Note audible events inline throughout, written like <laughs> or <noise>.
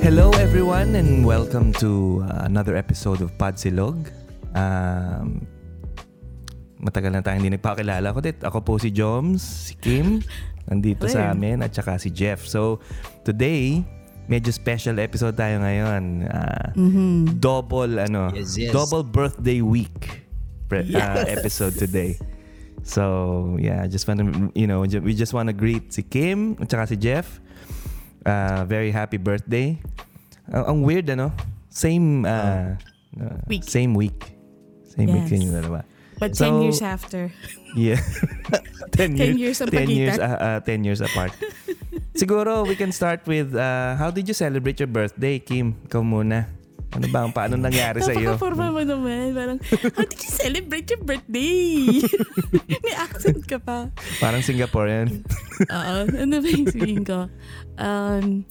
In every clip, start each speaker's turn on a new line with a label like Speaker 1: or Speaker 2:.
Speaker 1: Hello everyone and welcome to uh, another episode of Padsilog. Um, matagal na tayong hindi nagpakilala ko dit. Ako po si Joms, si Kim, <laughs> nandito sa amin at saka si Jeff. So today, medyo special episode tayo ngayon. Uh, Double ano,
Speaker 2: Yes, yes.
Speaker 1: double birthday week pre- uh, episode today. So yeah, just want to you know, we just want to greet si Kim at saka si Jeff. Uh, very happy birthday. Ang ang weird ano? Same uh, uh,
Speaker 3: Week.
Speaker 1: Same week. Same week
Speaker 3: Yes.
Speaker 1: yung dalawa.
Speaker 3: But
Speaker 1: So,
Speaker 3: 10 years after.
Speaker 1: Yeah. <laughs> 10
Speaker 3: 10
Speaker 1: years,
Speaker 3: years ang
Speaker 1: 10 years, uh, uh, 10 years apart. <laughs> Siguro we can start with uh, how did you celebrate your birthday, Kim? Ikaw muna. Ano ba ang paano nangyari sa iyo?
Speaker 3: Napaka-forma mo naman. Parang, how did you celebrate your birthday? <laughs> May accent ka pa.
Speaker 1: Parang Singaporean.
Speaker 3: Oo. Ano ba yung sabihin ko? Um,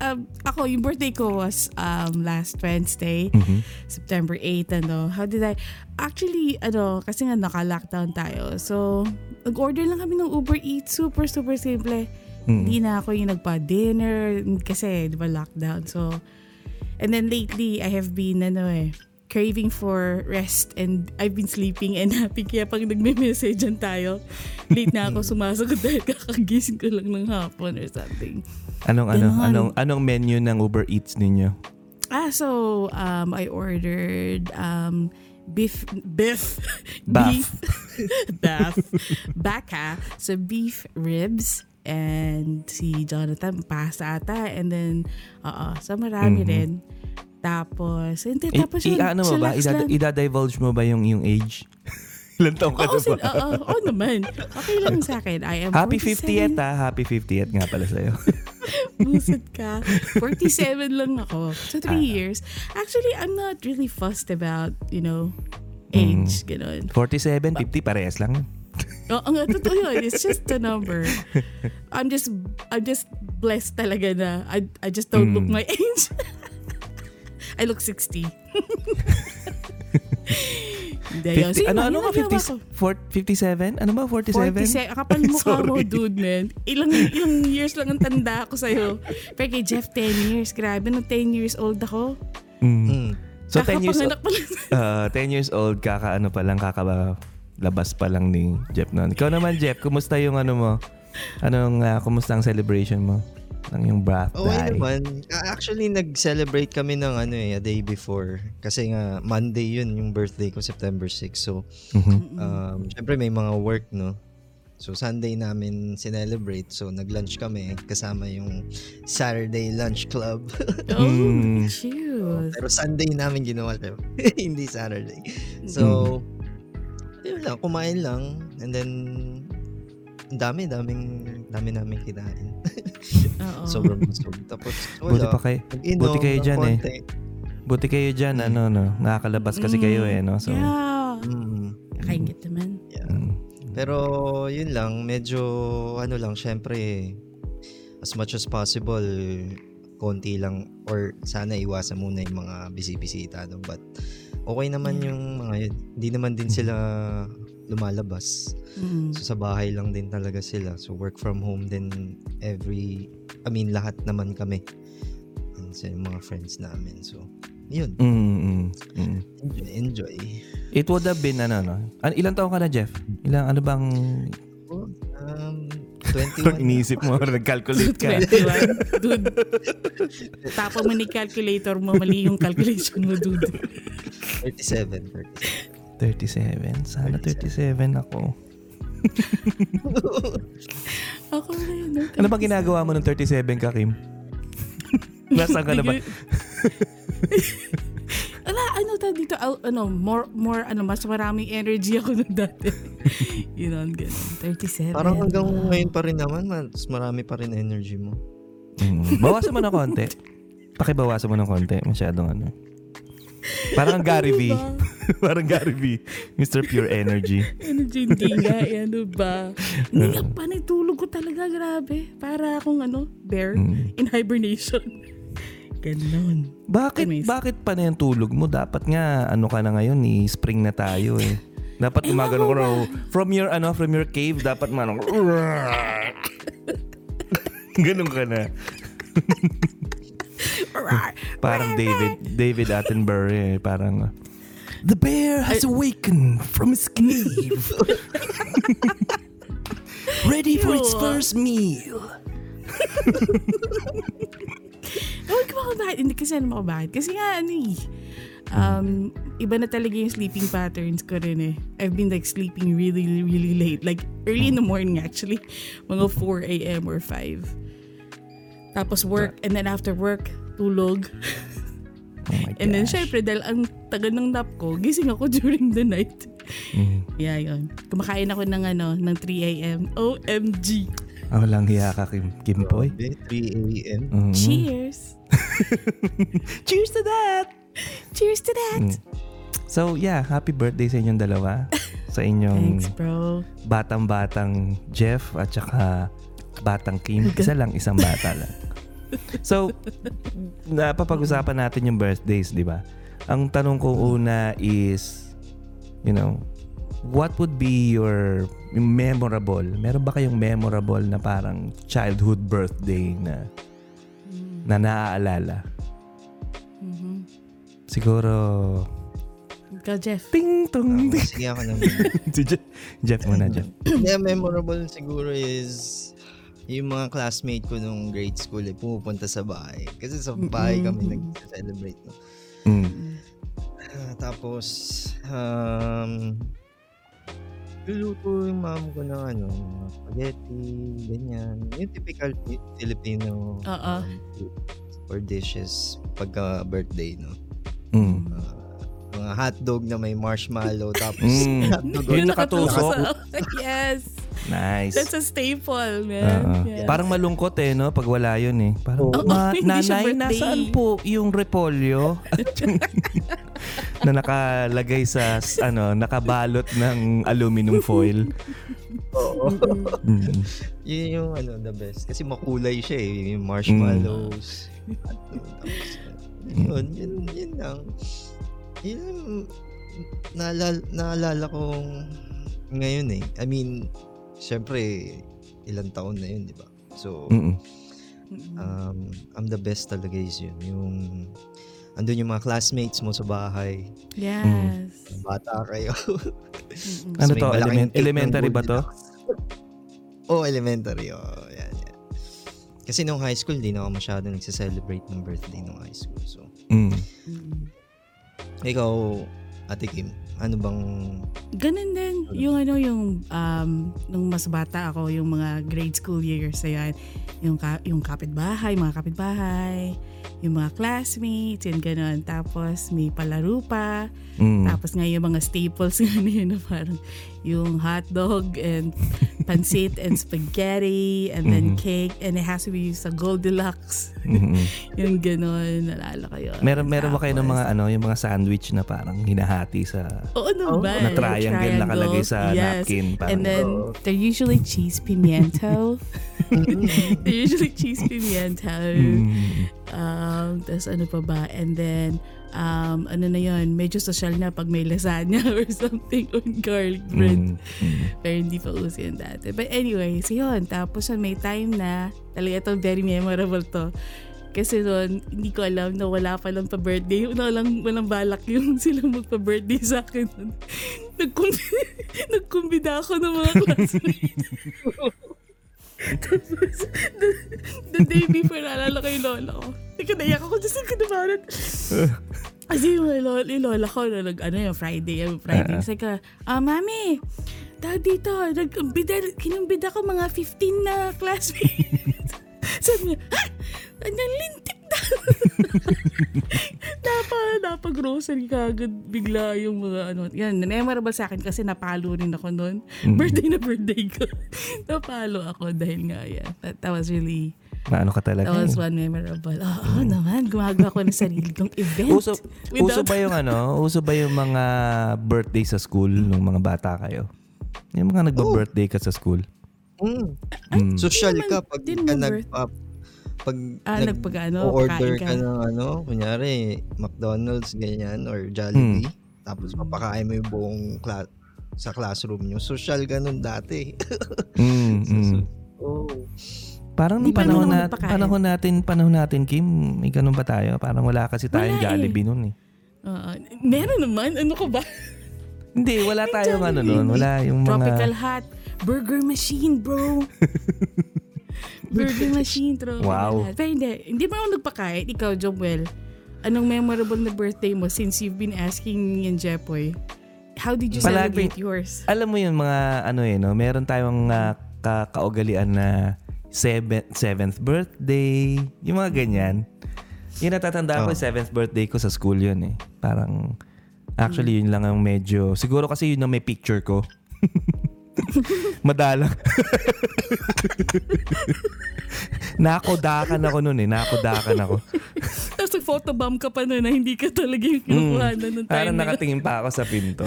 Speaker 3: um, ako, yung birthday ko was um, last Wednesday,
Speaker 1: Mhm.
Speaker 3: September 8, ano. How did I... Actually, ano, kasi nga naka-lockdown tayo. So, nag-order lang kami ng Uber Eats. Super, super simple.
Speaker 1: Mm.
Speaker 3: Hindi na ako yung nagpa-dinner kasi, di ba, lockdown. So, and then lately, I have been, ano eh, craving for rest and I've been sleeping and <laughs> happy. Kaya pag nagme-messagean tayo, late na ako <laughs> sumasagot dahil kakagising ko lang ng hapon or something.
Speaker 1: Anong ano, anong anong menu ng Uber Eats ninyo?
Speaker 3: Ah, so, um, I ordered, um, beef, beef,
Speaker 1: Bath.
Speaker 3: beef, <laughs> bath, baka, so beef ribs, and si Jonathan pasta ata, and then, oo, so marami
Speaker 1: Mhm.
Speaker 3: rin. Tapos, hindi,
Speaker 1: I,
Speaker 3: tapos
Speaker 1: i-
Speaker 3: yun,
Speaker 1: ano mo ba?
Speaker 3: chillax
Speaker 1: Ida,
Speaker 3: lang.
Speaker 1: ida-divulge mo ba yung yung age? <laughs> Ilan taong ka
Speaker 3: Oo,
Speaker 1: na ba?
Speaker 3: oo, oo naman. Okay lang sa akin. I am
Speaker 1: Happy 50th
Speaker 3: 47.
Speaker 1: ah. Happy 50th nga pala sa'yo. <laughs>
Speaker 3: Buset ka. <laughs> 47 lang ako. So,
Speaker 1: Ah.
Speaker 3: three years. Actually, I'm not really fussed about, you know, age. Ganon.
Speaker 1: 47, 50, parehas lang.
Speaker 3: Oo nga, totoo yun. It's just a number. I'm just, I'm just blessed talaga na I, I just don't look
Speaker 1: Mm.
Speaker 3: my age. <laughs> I look 60. Hindi, yun.
Speaker 1: 50,
Speaker 3: Sige,
Speaker 1: ano, ano ka?
Speaker 3: ang
Speaker 1: 50,
Speaker 3: ginawa ko.
Speaker 1: 4, 57? Ano ba? 47?
Speaker 3: 47. Kapal <laughs> mukha mo, dude, man. Ilang, ilang years lang ang tanda ko sa'yo. Pero kay Jeff, 10 years. Grabe, no 10 years old ako.
Speaker 1: Mm.
Speaker 2: Mm.
Speaker 1: So 10 years old, uh, 10 years old kaka ano pa lang kakalabas pa lang ni Jeff noon. Ikaw naman Jeff, kumusta yung ano mo? Anong uh, kumusta ang celebration mo ng yung birthday?
Speaker 2: Okay naman. Actually, nag-celebrate kami ng ano eh, a day before. Kasi nga, Monday yun, yung birthday ko, September 6. So,
Speaker 1: Mhm.
Speaker 2: um, syempre may mga work, no? So, Sunday namin sinelebrate. So, nag-lunch kami kasama yung Saturday Lunch Club. <laughs>
Speaker 3: Oh,
Speaker 1: Mm.
Speaker 3: cute.
Speaker 2: Pero Sunday namin ginawa siya. <laughs> Hindi Saturday. So, yun lang, kumain lang. And then, ang dami, daming, dami namin kinain.
Speaker 3: Oo. <laughs>
Speaker 2: Sobrang busog. Tapos,
Speaker 1: Buti
Speaker 2: wala.
Speaker 1: pa kayo.
Speaker 2: Nag-inom
Speaker 1: buti kayo dyan eh.
Speaker 2: konti.
Speaker 1: Buti kayo diyan ano no. Nakakalabas kasi kayo eh no. So
Speaker 3: yeah.
Speaker 2: Mm,
Speaker 3: Nakaingit naman.
Speaker 2: yeah.
Speaker 1: mm.
Speaker 2: Pero, yun lang, medyo, ano lang, syempre, as much as possible, konti lang, or sana iwasan muna yung mga bisibisita, no? But, okay naman
Speaker 3: Yeah.
Speaker 2: yung mga yun. Hindi naman din sila lumalabas.
Speaker 3: Mm.
Speaker 2: So, sa bahay lang din talaga sila. So, work from home din every, I mean, lahat naman kami. And sa mga friends namin. So, yun.
Speaker 1: Mm, mm, mm.
Speaker 2: Enjoy. enjoy.
Speaker 1: It would have been ano no. An ilang taon ka na Jeff? Ilang ano bang
Speaker 2: Um, 21.
Speaker 1: iniisip mo <laughs> nag-calculate ka?
Speaker 3: 21. Dude. Tapo mo ni calculator mo. Mali yung calculation mo, dude.
Speaker 2: 37.
Speaker 1: 37. Sana 37 ako. <laughs>
Speaker 3: Ako na yun. no?
Speaker 1: Ano ba ginagawa mo nung 37 ka, Kim? <laughs> Nasaan ka na ba?
Speaker 3: Ala, ano ta dito? Al- ano, more, more, ano, mas maraming energy ako nung dati. <laughs> Yun know, ganun. 37.
Speaker 2: Parang hanggang ngayon pa rin naman, mas marami pa rin energy mo.
Speaker 1: Mm. Bawasan mo ng konti. Pakibawasan mo ng konti. Masyadong ano. Parang ang Gary V.
Speaker 3: Ano ba? <laughs>
Speaker 1: Parang Gary V. Mr. Pure Energy.
Speaker 3: Energy, hindi nga. eh, ano ba? Hindi nga pa, natulog ko talaga. Grabe. Para akong ano, bear
Speaker 1: Mm.
Speaker 3: in hibernation. Ganon.
Speaker 1: Bakit,
Speaker 3: Anyways.
Speaker 1: bakit pa na yung tulog mo? Dapat nga, ano ka na ngayon, eh, spring na tayo eh. Dapat
Speaker 3: Ewan
Speaker 1: gumagano
Speaker 3: ko
Speaker 1: na,
Speaker 3: ba?
Speaker 1: from your, ano, from your cave, dapat man, <laughs> ganun ka na. <laughs> parang David David Attenborough eh. Parang, The bear has awakened from his cave. <laughs> Ready for its first meal.
Speaker 3: Ewan ko ba bakit. Hindi kasi alam ako bakit. Kasi nga ano eh. Um, iba na talaga yung sleeping patterns ko rin eh. I've been like sleeping really, really late. Like early in the morning actually. Mga 4 a.m. or 5. Tapos work. And then after work, tulog.
Speaker 1: Oh my
Speaker 3: And then syempre dahil ang tagal ng nap ko, gising ako <laughs> during the night.
Speaker 1: Mm.
Speaker 3: Yeah, yun. Kumakain ako ng ano, ng 3 a.m. OMG.
Speaker 1: Ah, walang hiya ka, Kim, Kimpoy.
Speaker 2: Grabe, 3 a.m.
Speaker 1: Mm.
Speaker 3: Cheers! <laughs>
Speaker 1: Cheers to that!
Speaker 3: Cheers to that!
Speaker 1: Mm. So, yeah, happy birthday sa inyong dalawa. sa inyong
Speaker 3: Thanks, bro.
Speaker 1: batang-batang Jeff at saka batang Kim. Isa lang, isang bata lang. <laughs> So, napapag-usapan natin yung birthdays, di ba? Ang tanong ko una is, you know, what would be your memorable, meron ba kayong memorable na parang childhood birthday na na naaalala?
Speaker 3: Mhm.
Speaker 1: Siguro,
Speaker 3: Ikaw, Jeff.
Speaker 1: ting tong
Speaker 2: Um, sige ako naman. <laughs>
Speaker 1: si Jeff, Jeff muna, Jeff.
Speaker 2: yeah, memorable siguro is yung mga classmate ko nung grade school eh, pumupunta sa bahay. Kasi sa bahay kami
Speaker 3: Mm-mm.
Speaker 2: nag-celebrate. No?
Speaker 1: Mm.
Speaker 2: Ah, tapos, um, luluto yung mom ko ng ano, spaghetti, ganyan. Yung typical Fi- Filipino
Speaker 3: Oo.
Speaker 2: um, food or dishes pagka birthday, no?
Speaker 1: Mm.
Speaker 2: Ah, mga hotdog na may marshmallow, tapos
Speaker 1: Mm. <laughs>
Speaker 2: hotdog
Speaker 1: Yung nakatusok. <laughs>
Speaker 3: yes.
Speaker 1: Nice.
Speaker 3: That's a staple, man. Yes.
Speaker 1: Parang malungkot eh, no? Pag wala yun eh. Parang,
Speaker 2: Oo.
Speaker 1: "Ma- <laughs>
Speaker 3: siya
Speaker 1: nanay,
Speaker 3: birthday."
Speaker 1: nasaan po yung repolyo? At na nakalagay sa, ano, nakabalot ng aluminum foil.
Speaker 2: Oo.
Speaker 1: Mm.
Speaker 2: Yun yung ano, the best. Kasi makulay siya eh. Yung marshmallows. hotdog, tapos, yun, yun, yun lang. Yun naalala, naalala kong ngayon eh. I mean, syempre, ilang taon na yun, di ba? So.
Speaker 1: Mm-mm.
Speaker 2: um, I'm the best talaga is yun. Yung, andun yung mga classmates mo sa bahay.
Speaker 3: yes.
Speaker 2: Bata kayo.
Speaker 3: Mm-mm.
Speaker 1: Ano to? Element- elementary ba to? <laughs>
Speaker 2: Oh, elementary. Oh, yan, yan. Kasi nung high school, di na ako masyado nagse-celebrate ng birthday nung high school. So,
Speaker 1: Mm.
Speaker 3: Mm-mm.
Speaker 2: ikaw, Ate Kim, ano bang...
Speaker 3: Ganun din. Yung ano, yung, um, nung mas bata ako, yung mga grade school years na yan, yung, ka, yung kapitbahay, mga kapitbahay, yung mga classmates, yung ganun. Tapos may palaro pa.
Speaker 1: Mm.
Speaker 3: Tapos nga yung mga staples <laughs> nga na yun, na parang yung hotdog and <laughs> pancit and spaghetti and then
Speaker 1: Mhm.
Speaker 3: cake and it has to be sa Goldilocks.
Speaker 1: Mm-mm. <laughs>
Speaker 3: yung ganun, nalala ko yun.
Speaker 1: Meron, meron ba kayo ng mga, ano, yung mga sandwich na parang hinahati sa,
Speaker 3: Oo naman.
Speaker 1: na triangle nakalagay sa
Speaker 3: yes.
Speaker 1: napkin? Parang,
Speaker 3: And then
Speaker 2: Oo.
Speaker 3: they're usually cheese pimiento. they're usually cheese pimiento.
Speaker 1: Mm.
Speaker 3: Um, Tapos ano pa ba? And then, um, ano na yun, medyo social na pag may lasagna <laughs> or something or garlic bread.
Speaker 1: Mm. Mm.
Speaker 3: Pero hindi pa uso yun dati. But anyway, so yun. Tapos yun, may time na, talaga ito very memorable to. Kasi noon, hindi ko alam na wala pa lang pa-birthday. Wala lang, walang balak yung <laughs> sila magpa-birthday sa akin. <laughs> Nagkumbida, nagkumbida ako ng mga classmates. Tapos, the, the day before, naalala ko yung lola ko. Teka, naiyak ako dyan sa kinabaran. Kasi yung lola, yung lola ko, na nag, ano yung Friday, yung Friday. Sabi ka, ah, mami, dahil dito, nagkumbida, kinumbida ko mga 15 na classmates. <laughs> Sabi niya, ha? Anong lintik na? <laughs> Napa, napa-grocery ka agad bigla yung mga ano. Yan, memorable sa akin kasi napalo rin ako noon.
Speaker 1: Mm.
Speaker 3: Birthday na birthday ko. <laughs> napalo ako dahil nga yan. That, that was really,
Speaker 1: Maano ka talaga?
Speaker 3: that was
Speaker 1: eh.
Speaker 3: one memorable. Oo oh, naman, gumagawa ko ng sarili kong <laughs> event.
Speaker 1: Uso, uso
Speaker 3: Without-
Speaker 1: ba yung ano? Uso ba yung mga birthday sa school nung mga bata kayo? Yung mga nagba-birthday ka sa school?
Speaker 2: Mm.
Speaker 1: Mm.
Speaker 2: Social ka pag ka nag... ah, pag
Speaker 3: Ah,
Speaker 2: nag,
Speaker 3: nagpag- ano,
Speaker 2: order
Speaker 3: ka.
Speaker 2: ka. ng ano, kunyari, McDonald's, ganyan, or Jollibee,
Speaker 3: Hmm.
Speaker 2: tapos papakain mo yung buong cla- sa classroom nyo. Social ganun dati. <laughs>
Speaker 1: Mm, mm.
Speaker 2: oh.
Speaker 1: Parang nung panahon, na, panahon natin, panahon natin, Kim, may ganun ba tayo? Parang wala kasi tayong
Speaker 3: Wala eh.
Speaker 1: Jollibee nun eh.
Speaker 3: Oo. meron naman. Ano ka ba?
Speaker 1: Hindi, wala tayong ano nun. Wala yung mga...
Speaker 3: Tropical Hut. Burger machine, bro. <laughs> Burger machine, Tropical
Speaker 1: Wow.
Speaker 3: Pero hindi, hindi ba ako nagpakain? Ikaw, Joel, anong memorable na birthday mo since you've been asking yan, Jepoy? How did you
Speaker 1: Palagi-
Speaker 3: celebrate yours?
Speaker 1: Alam mo yung mga ano eh, no? meron tayong uh, ka- kaugalian na seven- seventh birthday, yung mga ganyan. Yung natatandaan ko,
Speaker 2: Oh.
Speaker 1: yung seventh birthday ko sa school yun eh. Parang, actually yun lang ang medyo, siguro kasi yun ang may picture ko. <laughs> <laughs> Madalang. <laughs> Nakodakan ako nun eh. Nakodakan ako. <laughs>
Speaker 3: Tapos photobomb ka pa nun na hindi ka talaga yung kinukuha na nung time
Speaker 1: Parang nakatingin pa ako sa pinto.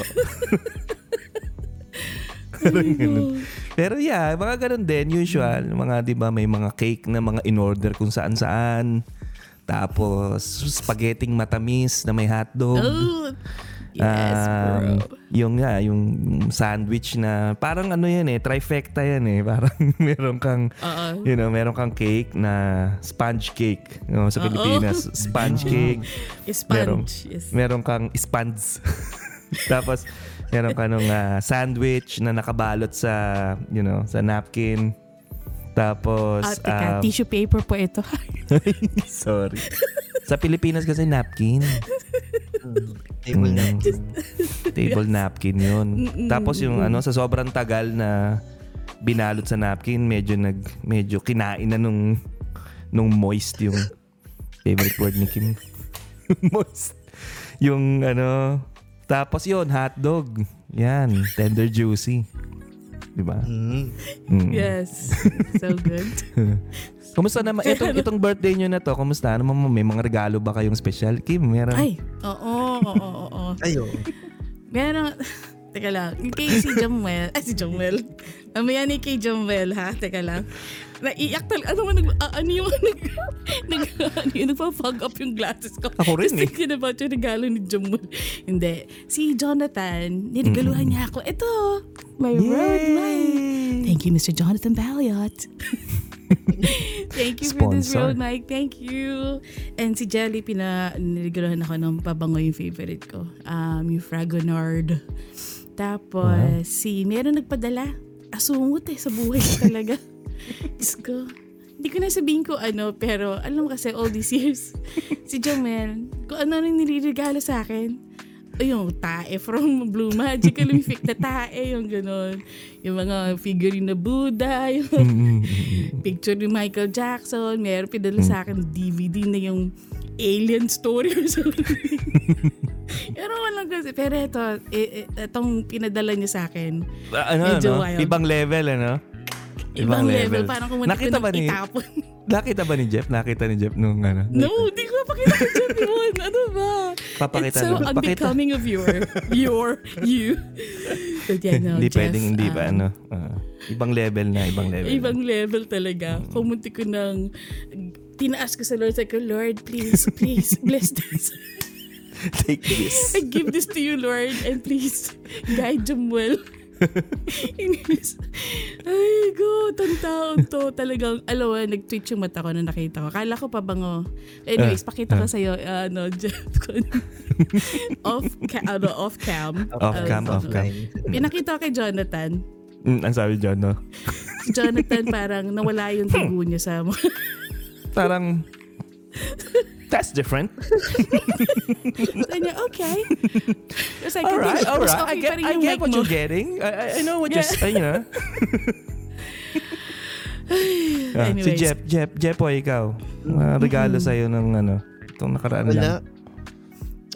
Speaker 1: Parang ganun. Pero yeah, mga ganun din, usual. Mga, di ba, may mga cake na mga in-order kung saan-saan. Tapos, spaghetti matamis na may hotdog.
Speaker 3: Oh, yes,
Speaker 1: Um,
Speaker 3: bro.
Speaker 1: Yung nga, yung sandwich na parang ano yan eh, trifecta yan eh. <laughs> Parang meron kang,
Speaker 3: Oo.
Speaker 1: you know, meron kang cake na sponge cake. You know, sa. Pilipinas, sponge <laughs> cake. Meron,
Speaker 3: Sponge. Yes.
Speaker 1: meron kang sponge. <laughs> Tapos, meron ka nung ah, sandwich na nakabalot sa, you know, sa napkin. Tapos,
Speaker 3: Ah, teka,
Speaker 1: um,
Speaker 3: tissue paper po ito.
Speaker 1: sorry. Sa Pilipinas kasi napkin.
Speaker 2: Table
Speaker 1: Mm.
Speaker 2: napkin.
Speaker 1: Table napkin yun.
Speaker 3: Mm-mm.
Speaker 1: Tapos yung ano, sa sobrang tagal na binalot sa napkin, medyo nag, medyo kinain na nung, nung moist yung favorite word ni Kim. <laughs> moist. Yung ano, tapos yun, hotdog. Yan, tender juicy. Di ba?
Speaker 2: Mm.
Speaker 1: Mm.
Speaker 3: yes. <laughs> So good. <laughs>
Speaker 1: Kumusta naman? Itong, itong birthday nyo na to, kumusta? Ano, mo, may mga regalo ba kayong special? Kim, meron?
Speaker 3: Ay, oo, oo, oo, oo.
Speaker 2: Ayo.
Speaker 3: Meron, teka lang, kay si Jamuel, <laughs> ay si Jamuel, mamaya ni kay Jamuel ha, teka lang. Naiyak talaga, ano, nag, ah, ano yung, <laughs> nag, nag, ano yung, nagpa-fog up yung glasses ko.
Speaker 1: Ako rin
Speaker 3: Just
Speaker 1: eh.
Speaker 3: thinking about yung regalo ni Jamuel. Hindi, si Jonathan, niregaluhan niya ako, ito, my road, my, thank you Mr. Jonathan Balliot. <laughs> Thank you for this
Speaker 1: Sponsor.
Speaker 3: road mic. Thank you. And si Jelly, pina, niregaluhan ako ng pabango yung favorite ko. Um, yung Fragonard. Tapos, si, meron nagpadala. Asungot eh, sa buhay ko talaga. <laughs> Diyos ko. Hindi ko na sabihin ko ano, pero alam mo kasi all these years, <laughs> si Jomel, kung ano nang niliregalo sa akin, yung tae from Blue Magic, Olympic <laughs> na tae, yung gano'n. Yung mga figurine na Buddha, yung
Speaker 1: Mm-mm.
Speaker 3: picture ni Michael Jackson, meron pinadala sa akin DVD na yung alien story or something. Walang kasi. Pero ito, eh, eh, itong pinadala niya sa akin,
Speaker 1: Ah, ano,
Speaker 3: Medyo
Speaker 1: ano?
Speaker 3: wild.
Speaker 1: Ibang level, ano?
Speaker 3: ibang, level. Parang kung
Speaker 1: Nakita ba ni,
Speaker 3: itapon. <laughs>
Speaker 1: nakita ba ni Jeff? Nakita ni Jeff nung ano?
Speaker 3: no, di ko pakita ko dyan yun. Ano ba?
Speaker 1: Papakita
Speaker 3: It's so
Speaker 1: na. Pakita.
Speaker 3: unbecoming of your, your, you. But yeah, no,
Speaker 1: hindi
Speaker 3: Jeff,
Speaker 1: pwedeng, hindi ba,
Speaker 3: um,
Speaker 1: ano? ah, ibang level na, ibang level.
Speaker 3: Ibang level talaga. Pumunti ko ng, tinaas ko sa Lord. Sabi ko, Lord, please, please, bless this. <laughs> <laughs>
Speaker 1: Take this.
Speaker 3: I give this to you, Lord, and please, guide them well. <laughs> Inis. Ay, go, tang taon to. Talagang, alam mo, nag-twitch yung mata ko na nakita ko. Kala ko pa bango. Anyways,
Speaker 1: Ah,
Speaker 3: pakita ko
Speaker 1: ah.
Speaker 3: sa'yo, ano, <laughs> Jeff, kung- off, ca- ano, off cam.
Speaker 1: Off cam,
Speaker 3: Uh,
Speaker 1: off cam.
Speaker 3: Pinakita ko kay Jonathan.
Speaker 1: Mm, ang sabi John, no?
Speaker 3: Jonathan parang nawala yung dugo niya sa
Speaker 1: Parang, that's different. <laughs>
Speaker 3: Sabi niya, okay. Tapos like,
Speaker 1: All right, all right. I get, I get what
Speaker 3: mo.
Speaker 1: you're getting. I, I- I know what
Speaker 3: Yeah.
Speaker 1: you're, you know. <laughs> Ah, si. Jeff, Jeff, Jeff, o ikaw. Mga regalo sa'yo ng ano, itong nakaraan
Speaker 2: Wala.
Speaker 1: lang.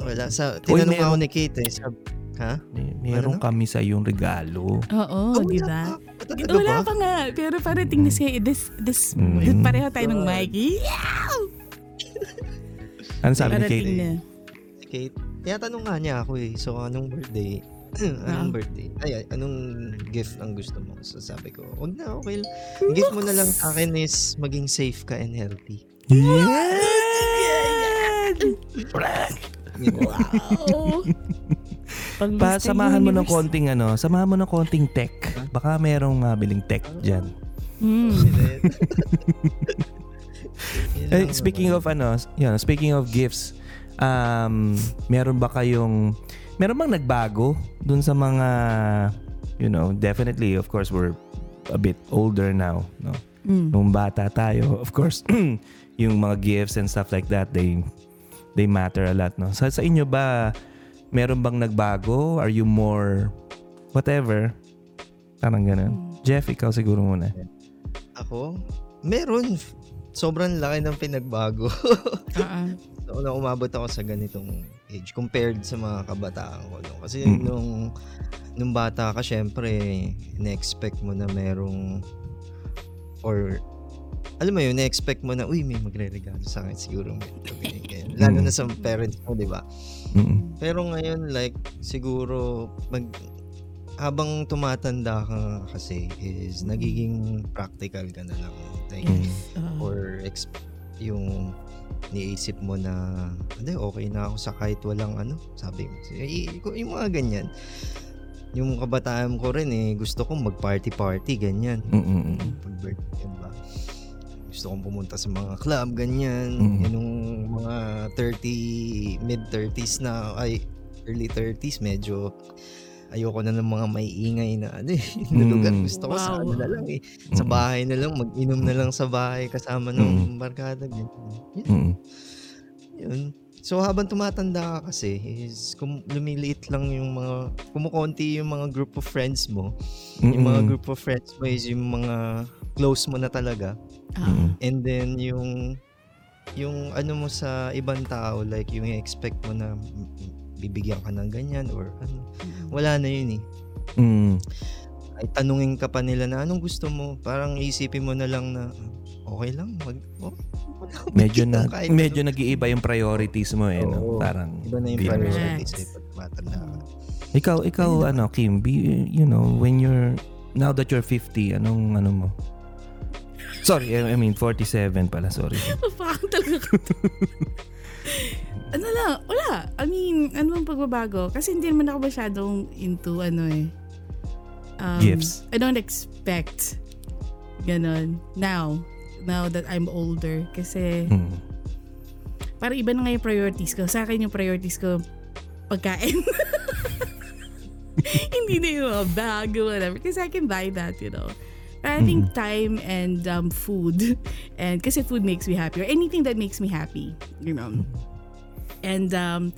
Speaker 2: Wala. Sa, tinanong
Speaker 1: meron.
Speaker 2: ako ni Kate eh. Sab, ha?
Speaker 1: May, meron
Speaker 2: Ano?
Speaker 1: kami sa yung regalo.
Speaker 3: Oo,
Speaker 2: Oh,
Speaker 3: di ba? Wala pa nga. Pero parating na siya. This, this,
Speaker 1: Mm.
Speaker 3: pareho tayo ng mic. Yeah!
Speaker 1: Ano sabi ni Kate?
Speaker 3: na.
Speaker 2: Si Kate. Tinatanong nga niya ako eh. So, anong birthday? <clears throat> anong
Speaker 3: Ah.
Speaker 2: birthday? Ay, ay, anong gift ang gusto mo? So, sabi ko, wag na, okay. lang. Ang gift mo na lang sa akin is maging safe ka and healthy.
Speaker 1: Yeah!
Speaker 3: Wow!
Speaker 1: Pa, samahan mo ng konting ano, samahan mo ng konting tech. Baka merong mabiling tech dyan.
Speaker 3: Mm. <laughs>
Speaker 1: speaking
Speaker 2: naman.
Speaker 1: of ano, yun, speaking of gifts, um, meron ba kayong, meron bang nagbago dun sa mga, you know, definitely, of course, we're a bit older now, no?
Speaker 3: Mm.
Speaker 1: Nung bata tayo, of course, <clears throat> yung mga gifts and stuff like that, they they matter a lot, no? Sa, sa inyo ba, meron bang nagbago? Are you more, whatever? Parang ganun. Jeff, ikaw siguro muna.
Speaker 2: Ako? Meron. Sobrang laki ng pinagbago. <laughs>
Speaker 3: Ah, ah.
Speaker 2: so, na umabot ako sa ganitong age compared sa mga kabataan ko. No? Kasi
Speaker 1: Mm.
Speaker 2: nung, nung bata ka, syempre, na-expect mo na merong or alam mo yun, na-expect mo na, uy, may magre-regalo sa akin siguro. <laughs> Lalo na sa parents mo, di ba?
Speaker 1: Mm-mm.
Speaker 2: Pero ngayon, like, siguro, mag, habang tumatanda ka kasi is nagiging practical ka na lang. Like,
Speaker 1: Mm.
Speaker 3: Ah.
Speaker 2: or ex- yung niisip mo na hindi okay na ako sa kahit walang ano sabi mo yung mga ganyan yung kabataan ko rin eh gusto kong mag party party ganyan
Speaker 1: Mm-mm.
Speaker 2: pag birthday ba gusto kong pumunta sa mga club ganyan
Speaker 1: Mm.
Speaker 2: Yan nung mga 30 mid 30s na ay early 30s medyo ayoko na ng mga may ingay na ano eh <laughs> na lugar
Speaker 1: Mm.
Speaker 2: gusto ko sa
Speaker 3: Wow.
Speaker 2: ano na lang eh sa
Speaker 1: Mm-mm.
Speaker 2: bahay na lang mag-inom na lang sa bahay kasama ng barkada ganyan yun,
Speaker 1: Mm-mm.
Speaker 2: yun. So habang tumatanda ka kasi is kum- lumiliit lang yung mga kumukonti yung mga group of friends mo. Yung mga
Speaker 1: Mm-mm.
Speaker 2: group of friends mo is yung mga close mo na talaga.
Speaker 1: Mm.
Speaker 2: And then yung yung ano mo sa ibang tao like yung expect mo na mm, bibigyan ka ng ganyan or ano. Wala na yun eh.
Speaker 1: Mm.
Speaker 2: Ay tanungin ka pa nila na anong gusto mo. Parang isipin mo na lang na okay lang mag oh,
Speaker 1: Medyo na <laughs>
Speaker 2: kahit
Speaker 1: medyo
Speaker 2: ano.
Speaker 1: nag-iiba yung priorities mo eh, no?
Speaker 2: Oo.
Speaker 1: Parang
Speaker 2: Iba na yung priorities eh pag tumatanda ka.
Speaker 1: Ikaw ikaw ano Kim, be, you know, when you're now that you're 50, anong ano mo? Sorry, I I mean 47 pala, sorry. <laughs>
Speaker 3: Parang talaga. Ano lang, wala. I mean, ano bang pagbabago? Kasi hindi naman ako masyadong into ano eh. Um,
Speaker 1: Gifts.
Speaker 3: I don't expect ganon now. Now that I'm older. Kasi
Speaker 1: Mm.
Speaker 3: parang iba na nga yung priorities ko. Sa akin yung priorities ko, pagkain. <laughs> Hindi na yung mga bag or whatever. Kasi I can buy that, you know. But I think time and um, food, and kasi food makes me happy, or anything that makes me happy, you know. And um,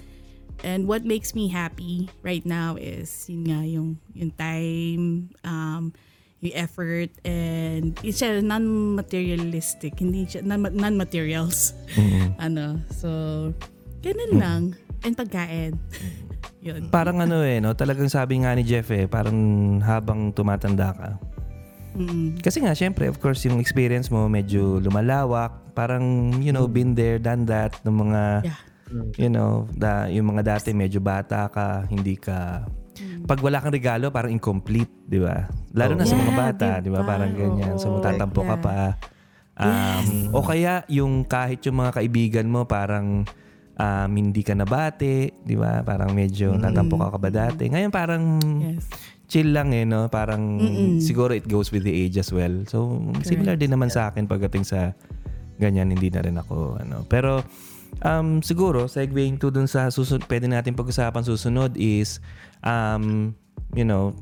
Speaker 3: and what makes me happy right now is yun nga yung yung time, um, yung effort, and it's siya non-materialistic, hindi siya non- non-materials.
Speaker 1: Mm. <laughs>
Speaker 3: ano, so ganun lang. And pagkain. <laughs> Yun.
Speaker 1: Parang ano eh, no? Talagang sabi nga ni Jeff eh, parang habang tumatanda ka.
Speaker 3: Mm.
Speaker 1: Kasi nga, syempre, of course, yung experience mo medyo lumalawak. Parang, you know, been there, done that. Ng mga,
Speaker 3: Yeah.
Speaker 1: You know, da, yung mga dati medyo bata ka, hindi ka... Pag wala kang regalo, parang incomplete, di ba? Lalo na sa mga
Speaker 3: Yeah,
Speaker 1: bata, di ba? Parang ganyan. So, matatampo ka
Speaker 3: Yeah.
Speaker 1: pa. Um, O kaya, yung kahit yung mga kaibigan mo, parang um, hindi ka nabati, di ba? Parang medyo tatampo ka ka ba dati. Ngayon, parang
Speaker 3: Yes.
Speaker 1: chill lang eh, no? Parang
Speaker 3: Mm-mm.
Speaker 1: siguro it goes with the age as well. So, similar din naman sa akin pagdating sa ganyan, hindi na rin ako, ano. Pero, um, siguro, segueing to dun sa susunod, pwede natin pag-usapan susunod is, um, you know,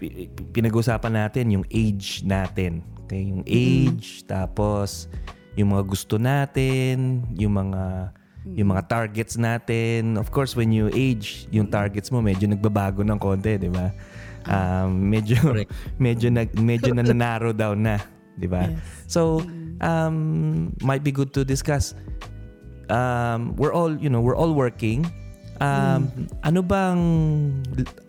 Speaker 1: pi- pinag-usapan natin yung age natin. Okay? Yung age, tapos, yung mga gusto natin, yung mga yung mga targets natin. Of course, when you age, yung targets mo medyo nagbabago ng konti, di ba? Um, medyo
Speaker 2: Correct. <laughs>
Speaker 1: medyo nag medyo na narrow down na, di ba?
Speaker 3: Yes.
Speaker 1: So, um, might be good to discuss. Um, we're all, you know, we're all working. Um, ano bang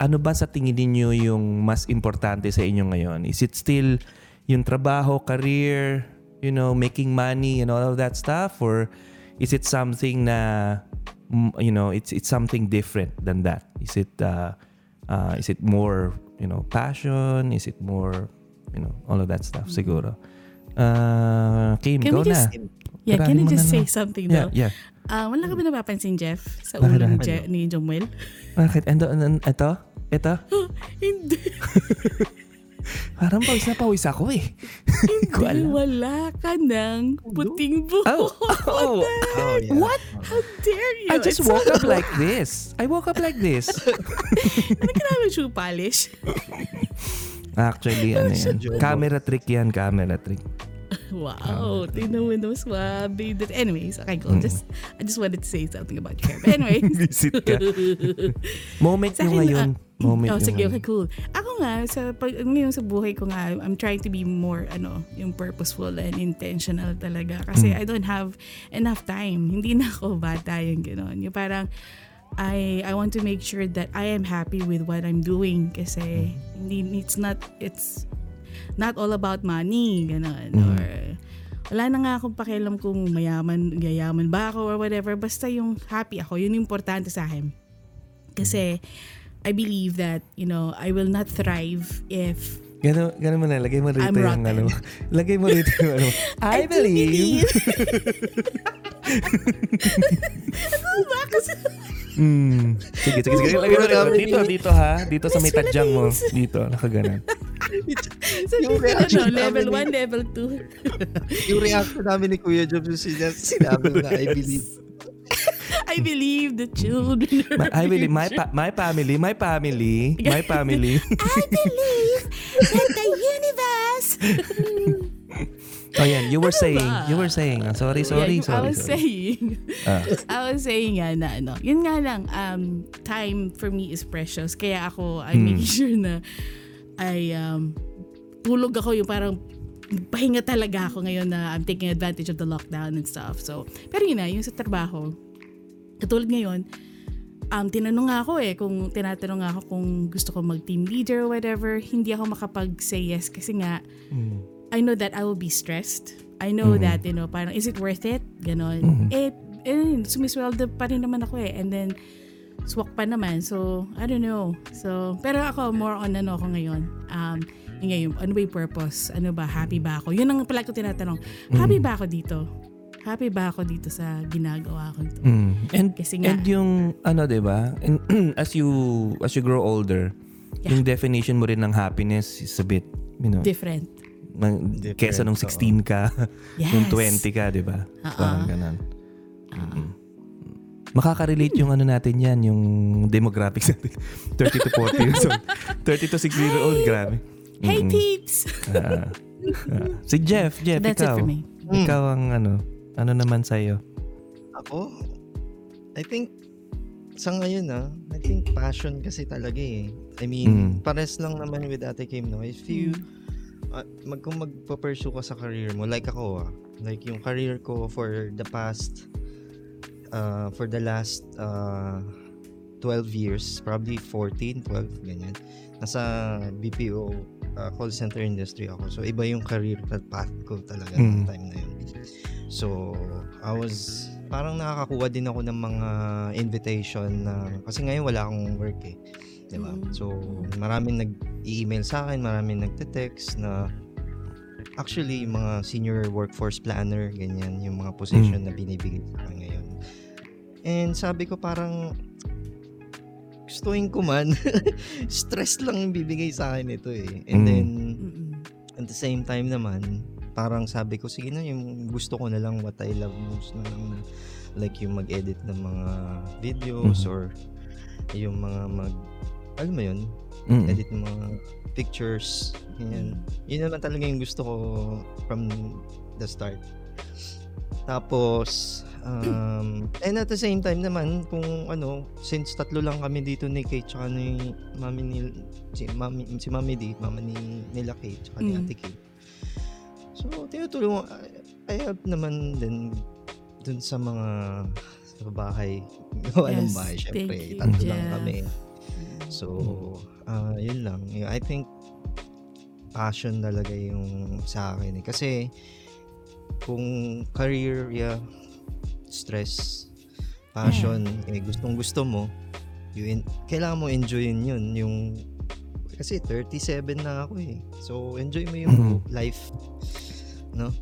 Speaker 1: ano ba sa tingin niyo yung mas importante sa inyo ngayon? Is it still yung trabaho, career, you know, making money and all of that stuff or is it something na mm, you know, it's it's something different than that? Is it uh, uh, is it more, you know, passion? Is it more, you know, all of that stuff siguro? Uh, Kim,
Speaker 3: Can
Speaker 1: go
Speaker 3: we
Speaker 1: na.
Speaker 3: Yeah, can I just
Speaker 1: na,
Speaker 3: say something
Speaker 1: Yeah,
Speaker 3: though?
Speaker 1: yeah.
Speaker 3: Ah, wala ka ba napapansin, Jeff, sa
Speaker 1: Bakit,
Speaker 3: ulo ni,
Speaker 1: bakit?
Speaker 3: Je- ni Jomuel?
Speaker 1: Bakit? Ando, ano, ito? Ito? <gasps>
Speaker 3: Hindi. <laughs>
Speaker 1: Parang pawis na pawis ako eh. <laughs> Hindi ko alam.
Speaker 3: wala ka ng puting buhok.
Speaker 1: Oh, oh, <laughs>
Speaker 2: Oh, yeah.
Speaker 1: What?
Speaker 3: How dare you?
Speaker 1: I just
Speaker 3: It's
Speaker 1: woke
Speaker 3: so-
Speaker 1: up like this. I woke up like this.
Speaker 3: Ano ka namin shoe polish?
Speaker 1: Actually, ano yan? Camera trick yan, camera trick. <laughs>
Speaker 3: Wow, tingnan mo naman swabe. That- Anyways, okay,
Speaker 1: Mm.
Speaker 3: cool. Just, I just wanted to say something about your hair. But anyways. <laughs>
Speaker 1: Visit ka. <laughs> Moment
Speaker 3: akin,
Speaker 1: ngayon. Moment
Speaker 3: oh,
Speaker 1: nyo
Speaker 3: sige,
Speaker 1: ngayon.
Speaker 3: okay, cool. Ako nga, sa, pag, ngayon sa buhay ko nga, I'm trying to be more, ano, yung purposeful and intentional talaga. Kasi
Speaker 1: Mm.
Speaker 3: I don't have enough time. Hindi na ako bata yung gano'n. Yung parang, I I want to make sure that I am happy with what I'm doing kasi hindi it's not it's not all about money gano'n
Speaker 1: Mm.
Speaker 3: or wala na nga akong pakialam kung mayaman yayaman ba ako or whatever basta yung happy ako yun yung importante sa akin kasi I believe that you know I will not thrive if
Speaker 1: Gano'n, gano'n mo na. Lagay mo rito
Speaker 3: I'm
Speaker 1: yung
Speaker 3: rotten.
Speaker 1: ano. <laughs> Lagay mo rito yung ano. <laughs> I,
Speaker 3: do
Speaker 1: believe. <laughs>
Speaker 3: ano ba kasi
Speaker 1: Mm. Sige, sige, sige. Lagay mo rito. Dito, dito ha. Dito sa may
Speaker 3: It's
Speaker 1: tadyang mo. Dito, nakaganan.
Speaker 3: So,
Speaker 2: Yung
Speaker 3: ano,
Speaker 2: reaction
Speaker 3: level
Speaker 2: namin
Speaker 3: 1 level 2 <laughs>
Speaker 2: Yung reaction namin ni Kuya Job yung sina- sinabi na I believe. <laughs>
Speaker 3: I believe the children are
Speaker 1: Ma- I believe my pa- my family, my family, my <laughs> family.
Speaker 3: I believe that the universe
Speaker 1: oh yan, you were saying,
Speaker 3: ba?
Speaker 1: you were saying. ah, Sorry, sorry,
Speaker 3: Yeah, yung I
Speaker 1: sorry.
Speaker 3: was
Speaker 1: sorry.
Speaker 3: saying,
Speaker 1: Ah.
Speaker 3: I was saying nga na ano, yun nga lang, um, time for me is precious. Kaya ako, I'm
Speaker 1: Hmm.
Speaker 3: making sure na I, um, tulog ako yung parang pahinga talaga ako ngayon na I'm taking advantage of the lockdown and stuff. So, pero yun na, yung sa trabaho, katulad ngayon, um, tinanong nga ako eh, kung tinatanong nga ako kung gusto ko mag-team leader or whatever, hindi ako makapag-say yes kasi nga,
Speaker 1: Mm.
Speaker 3: I know that I will be stressed. I know
Speaker 1: Mhm.
Speaker 3: that, you know, parang, is it worth it? Ganon.
Speaker 1: Mhm.
Speaker 3: Eh, eh, sumisweldo pa rin naman ako eh. And then, swak pa naman. So, I don't know. So, pero ako, more on ano ako ngayon. Um, yun nga yung, ano ba yung purpose? Ano ba? Happy ba ako? Yun ang pala ko tinatanong. Happy ba ako dito? Happy ba ako dito sa ginagawa ko ito?
Speaker 1: Mm. And
Speaker 3: Kasi nga,
Speaker 1: and yung ano 'di ba? <clears throat> As you as you grow older,
Speaker 3: Yeah.
Speaker 1: yung definition mo rin ng happiness is a bit, you know,
Speaker 3: different.
Speaker 1: mang-
Speaker 2: Different,
Speaker 1: kesa nung 16 ka, <laughs>
Speaker 3: Yes.
Speaker 1: nung 20 ka, 'di ba? Parang ganun. Makaka-relate yung ano natin yan, yung demographics natin. <laughs> 30 to 40 years old. <laughs> 30 to 60 years old, grabe.
Speaker 3: Hey,
Speaker 1: Mm-mm.
Speaker 3: peeps!
Speaker 1: Ah. Ah. si Jeff, Jeff,
Speaker 3: That's
Speaker 1: ikaw.
Speaker 3: it for me.
Speaker 1: Ikaw ang ano, ano naman sa'yo?
Speaker 2: Ako, I think, sa ngayon ah, I think passion kasi talaga eh. I mean,
Speaker 1: Mm.
Speaker 2: pares lang naman with Ate Kim, no? If you, ah, mag, kung magpa-pursue ka sa career mo, like ako ah, like yung career ko for the past, uh, for the last uh, 12 years, probably 14, 12, ganyan. Nasa BPO uh, call center industry ako. So, iba yung career path ko talaga
Speaker 1: Mm.
Speaker 2: mm. time na yun. So, I was, parang nakakakuha din ako ng mga invitation na, kasi ngayon wala akong work eh. Diba?
Speaker 3: Mm.
Speaker 2: So, maraming nag-email sa akin, maraming nagte-text na actually, yung mga senior workforce planner, ganyan, yung mga position na binibigay sa akin ngayon. And sabi ko parang, gustuin ko man, <laughs> stress lang yung bibigay sa akin ito eh. And
Speaker 1: Mm.
Speaker 2: then, at the same time naman, parang sabi ko, sige na, yung gusto ko na lang what I love most na lang na like yung mag-edit ng mga videos
Speaker 1: Mhm.
Speaker 2: or yung mga mag, alam mo yun,
Speaker 1: Mm.
Speaker 2: edit ng mga pictures, ganyan. Yun naman talaga yung gusto ko from the start. Tapos, um, and at the same time naman, kung ano, since tatlo lang kami dito ni Kate tsaka ni mami ni, si mami, si mami D, mama ni, nila Kate tsaka ni
Speaker 3: Mm.
Speaker 2: ate Kate. So, tinutulungan, I help naman din dun sa mga sa bahay. <laughs>
Speaker 3: Yes,
Speaker 2: bahay,
Speaker 3: thank
Speaker 2: syempre.
Speaker 3: you,
Speaker 2: Tatlo lang
Speaker 3: Jeff.
Speaker 2: kami. So, ah yun lang. I think passion talaga yung sa akin eh. Kasi kung career, yeah, stress, passion, eh, gustong gusto mo, you en- kailangan mo enjoyin yun. Yung, kasi 37 na ako eh. So, enjoy mo yung
Speaker 1: Mhm.
Speaker 2: life. No?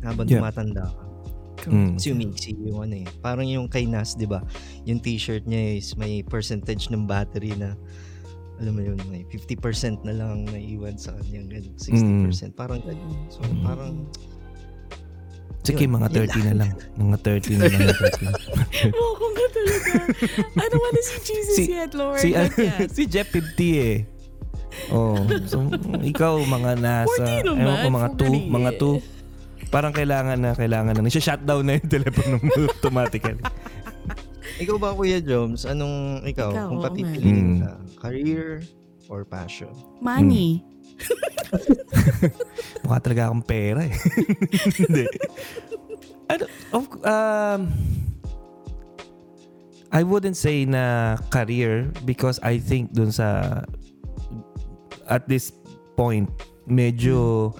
Speaker 2: Habang
Speaker 1: Yeah.
Speaker 2: tumatanda ka.
Speaker 1: Mm.
Speaker 2: Si umiksi yung ano eh. Parang yung kay Nas, di ba? Yung t-shirt niya is may percentage ng battery na alam mo yun, may 50% na lang naiwan sa kanyang ganun,
Speaker 1: Mm.
Speaker 2: 60%. Parang ganun. So, parang,
Speaker 1: Sige,
Speaker 2: Yun,
Speaker 1: mga
Speaker 2: yun
Speaker 1: 30 na lang. Mga 30 na lang. 30.
Speaker 3: Oo, kung ka talaga. I don't wanna see Jesus
Speaker 1: Si-
Speaker 3: yet, Lord.
Speaker 1: si, <laughs>
Speaker 3: yet.
Speaker 1: si Jeff 50 eh. Oh, so ikaw mga nasa
Speaker 3: 40 naman,
Speaker 1: ewan ko mga 2,
Speaker 3: Fugani.
Speaker 1: mga 2. Parang kailangan na kailangan na. Nasi-shutdown na yung <laughs> telepono mo automatically.
Speaker 2: ikaw ba, Kuya Joms, anong, ikaw,
Speaker 3: Ikaw,
Speaker 2: kung papipiliin ka, career or passion?
Speaker 3: Money. <laughs>
Speaker 1: Mukha talaga akong pera eh. <laughs> Hindi. Ano, of, um, I wouldn't say na career because I think dun sa at this point medyo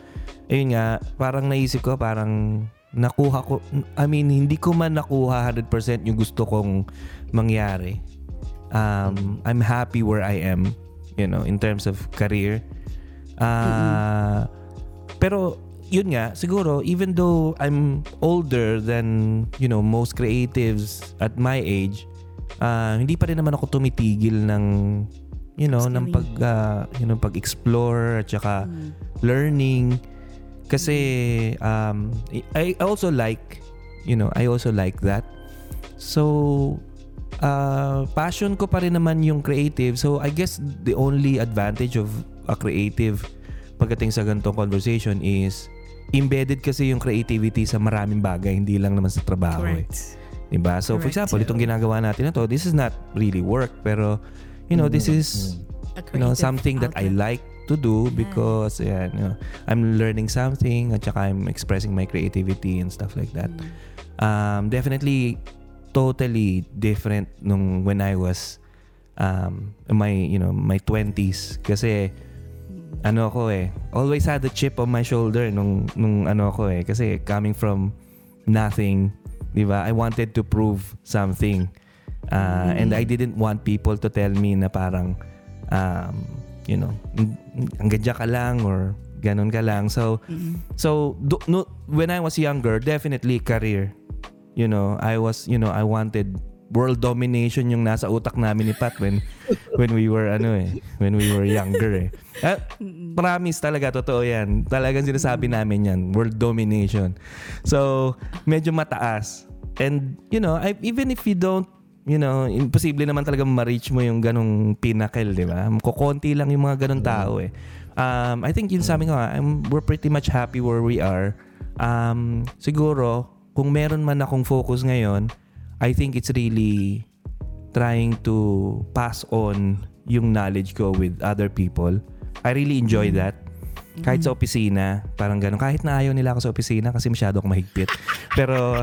Speaker 1: ayun nga parang naisip ko parang nakuha ko I mean hindi ko man nakuha 100% yung gusto kong mangyari. Um, I'm happy where I am, you know, in terms of career. Ah, pero yun nga, siguro even though I'm older than, you know, most creatives at my age, ah, hindi pa rin naman ako tumitigil ng you know, ng pag ah, you know, pag-explore at saka
Speaker 3: Mm.
Speaker 1: learning. Kasi um I I also like you know I also like that. So uh, passion ko pa rin naman yung creative. So I guess the only advantage of a creative pagdating sa ganitong conversation is embedded kasi yung creativity sa maraming bagay hindi lang naman sa trabaho eh.
Speaker 3: Correct.
Speaker 1: Diba? So for
Speaker 3: Correct.
Speaker 1: example, itong ginagawa natin na to, this is not really work pero you know, this is
Speaker 3: A
Speaker 1: you know something that I like to do because yeah, you know, I'm learning something at saka I'm expressing my creativity and stuff like that.
Speaker 3: Mm.
Speaker 1: Um, definitely totally different nung when I was um, in my you know my 20s kasi ano ako eh always had the chip on my shoulder nung nung ano ako eh. Kasi coming from nothing 'di ba? I wanted to prove something. Uh, and I didn't want people to tell me na parang um, you know ang gadya ka lang or ganun ka lang. So
Speaker 3: Mm.
Speaker 1: so do, no, when I was younger definitely career. You know I was you know I wanted world domination yung nasa utak namin ni Pat when when we were ano eh when we were younger eh. Ah, promise talaga totoo yan. Talagang sinasabi namin yan world domination. So medyo mataas. And you know I, even if you don't you know imposible naman talaga ma-reach mo yung ganong pinnacle di ba? Kukonti lang yung mga ganong tao eh. Um, I think yun sabi ko I'm, we're pretty much happy where we are. Um, siguro kung meron man akong focus ngayon I think it's really trying to pass on yung knowledge ko with other people. I really enjoy that. Kahit sa opisina, parang gano'n. Kahit na ayaw nila ako sa opisina kasi masyado akong mahigpit. <laughs> pero,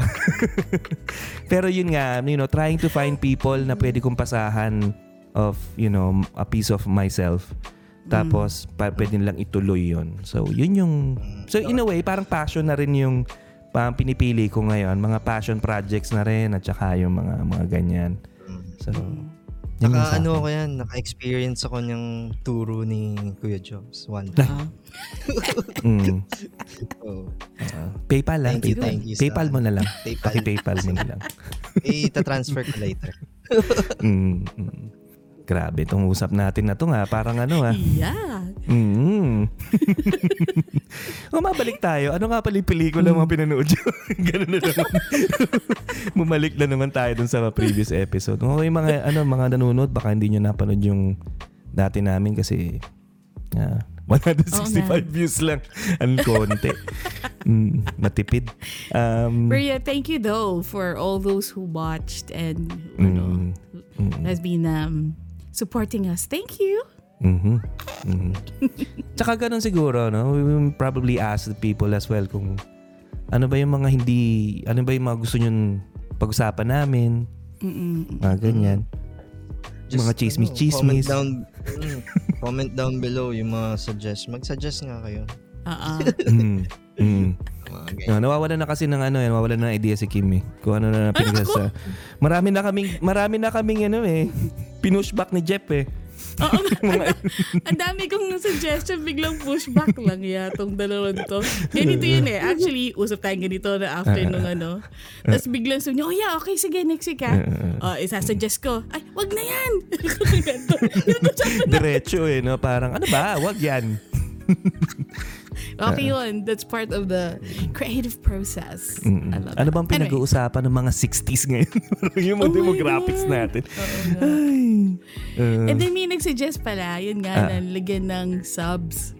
Speaker 1: <laughs> pero yun nga, you know, trying to find people na pwede kong pasahan of, you know, a piece of myself. Tapos, pa, pwede nilang ituloy yun. So, yun yung, so in a way, parang passion na rin yung parang pinipili ko ngayon. Mga passion projects na rin at saka yung mga, mga ganyan. So, yun
Speaker 2: Naka ano ako yan, naka-experience ako niyang turo ni Kuya Jobs one time. <laughs>
Speaker 1: Mm.
Speaker 2: Oh,
Speaker 1: Ah, PayPal lang.
Speaker 2: Thank you,
Speaker 1: PayPal.
Speaker 2: thank you
Speaker 1: PayPal mo na lang. <laughs>
Speaker 2: PayPal.
Speaker 1: Paki-PayPal mo na lang. <laughs>
Speaker 2: eh, ita-transfer ko later.
Speaker 1: Mm, mm. Grabe, itong usap natin na to nga. Parang ano ah.
Speaker 3: Yeah.
Speaker 1: Mm. o mabalik tayo. Ano nga pala yung pelikula mga pinanood nyo? <laughs> Ganun na naman. <laughs> Bumalik na naman tayo dun sa previous episode. Kung yung mga, ano, mga nanonood, baka hindi nyo napanood yung dati namin kasi ah, 165 <laughs>
Speaker 3: Oo nga.
Speaker 1: views lang. Ang konti. Mm, matipid. Um,
Speaker 3: But yeah, thank you though for all those who watched and you know,
Speaker 1: mm, mm.
Speaker 3: has been um, supporting us. Thank you.
Speaker 1: Mhm. Mhm. Tsaka ganun siguro, no? We will probably ask the people as well kung ano ba yung mga hindi, ano ba yung mga gusto nyong pag-usapan namin,
Speaker 3: Mm-mm.
Speaker 1: mga ganyan. mga chismis, chismis.
Speaker 2: Comment down, mm, <laughs> comment down below yung mga suggest. Mag-suggest nga kayo.
Speaker 3: Uh-uh.
Speaker 1: Mm. Mm.
Speaker 2: Mga ganyan.
Speaker 1: No, nawawala na kasi ng ano, eh, nawawala na ng idea si Kim eh. Kung ano na pinag sa Marami na kaming marami na kaming ano eh. Pinush back ni Jeff eh.
Speaker 3: Oo nga. <laughs> Ang, ang dami kong suggestion, biglang pushback lang ya tong dalawang to. Ganito yun eh. Actually, usap tayong ganito na after nung ano. Tapos biglang sabi niya, oh yeah, okay, sige, next week ha. Oh, isasuggest ko, ay, wag na yan. <laughs>
Speaker 1: Diretso eh, no? Parang, ano ba? Wag yan. <laughs>
Speaker 3: okay yun. That's part of the creative process.
Speaker 1: Mm-mm.
Speaker 3: I love
Speaker 1: Ano bang
Speaker 3: Anyway.
Speaker 1: pinag-uusapan ng mga 60s ngayon? <laughs> yung mga
Speaker 3: Oh
Speaker 1: demographics
Speaker 3: God.
Speaker 1: natin.
Speaker 3: Oo nga.
Speaker 1: Ay. Uh,
Speaker 3: And then may nagsuggest pala, yun nga,
Speaker 1: Ah.
Speaker 3: na lagyan ng subs.